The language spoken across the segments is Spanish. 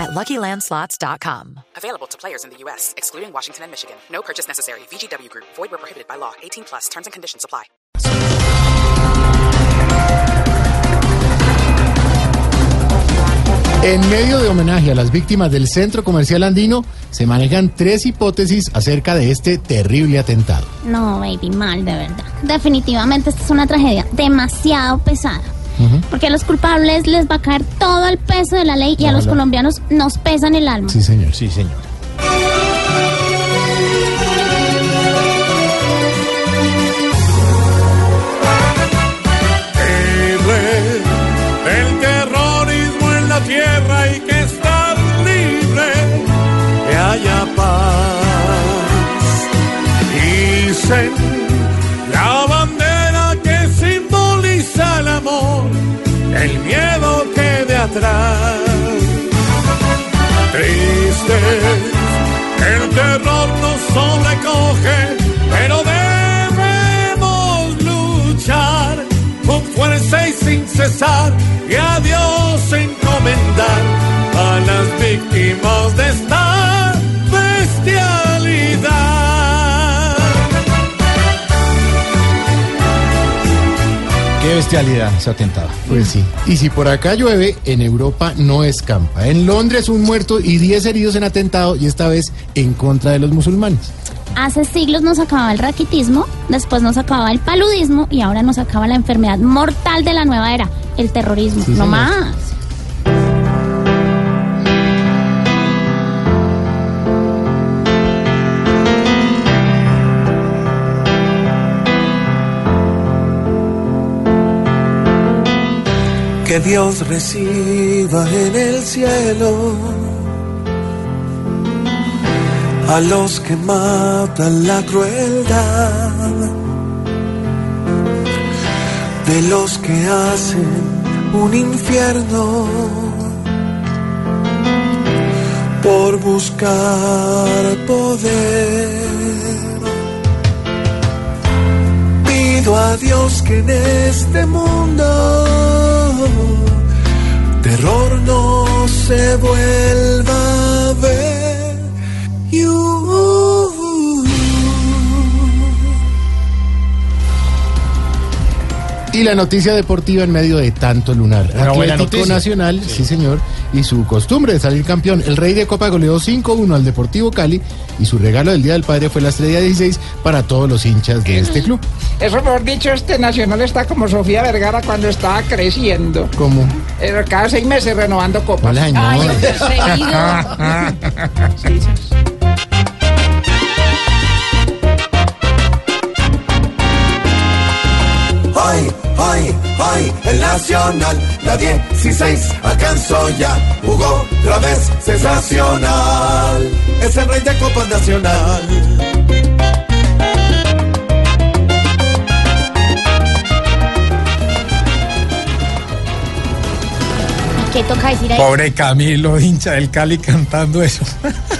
at LuckyLandSlots.com. Available to players in the U.S., excluding Washington and Michigan. No purchase necessary. VGW Group. Void where prohibited by law. 18 plus. Terms and conditions apply. En medio de homenaje a las víctimas del centro comercial andino, se manejan tres hipótesis acerca de este terrible atentado. No, baby, mal, de verdad. Definitivamente esta es una tragedia demasiado pesada. Porque a los culpables les va a caer todo el peso de la ley y a los colombianos nos pesan el alma. Sí, señor. Sí, señor. libre del terrorismo en la tierra y que estar libre, que haya paz. Dicen el miedo quede atrás. Triste, el terror nos sobrecoge, pero debemos luchar con fuerza y sin cesar y a Dios encomendar a las víctimas de esta bestialidad ese atentado. Pues sí. Y si por acá llueve, en Europa no escampa. En Londres un muerto y 10 heridos en atentado y esta vez en contra de los musulmanes. Hace siglos nos acababa el raquitismo, después nos acababa el paludismo y ahora nos acaba la enfermedad mortal de la nueva era, el terrorismo. Sí, no señor. más. Que Dios reciba en el cielo a los que matan la crueldad, de los que hacen un infierno por buscar poder. Pido a Dios que en este mundo terror no se vuelva Y la noticia deportiva en medio de tanto lunar. Una buena Atlético noticia. Nacional, sí. señor, y su costumbre de salir campeón. El Rey de Copa goleó 5-1 al Deportivo Cali y su regalo del Día del Padre fue la estrella 16 para todos los hinchas de este club. Eso, mejor dicho, este Nacional está como Sofía Vergara cuando estaba creciendo. Como Eh, Cada seis meses renovando copas. Hola, señor. Ay, hoy, el Nacional, la 16 alcanzó ya, jugó otra vez sensacional. Es el rey de Copa Nacional. ¿Qué toca decir ahí? Pobre Camilo, hincha del Cali cantando eso.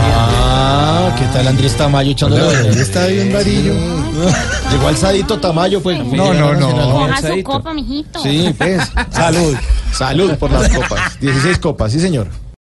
Ah, ¿qué tal Andrés Tamayo echando Él está bien varillo. Llegó alzadito Tamayo, pues. No, no, no. Coja su copa, mijito. Sí, pues. Salud. Salud por las copas. 16 copas, sí, señor.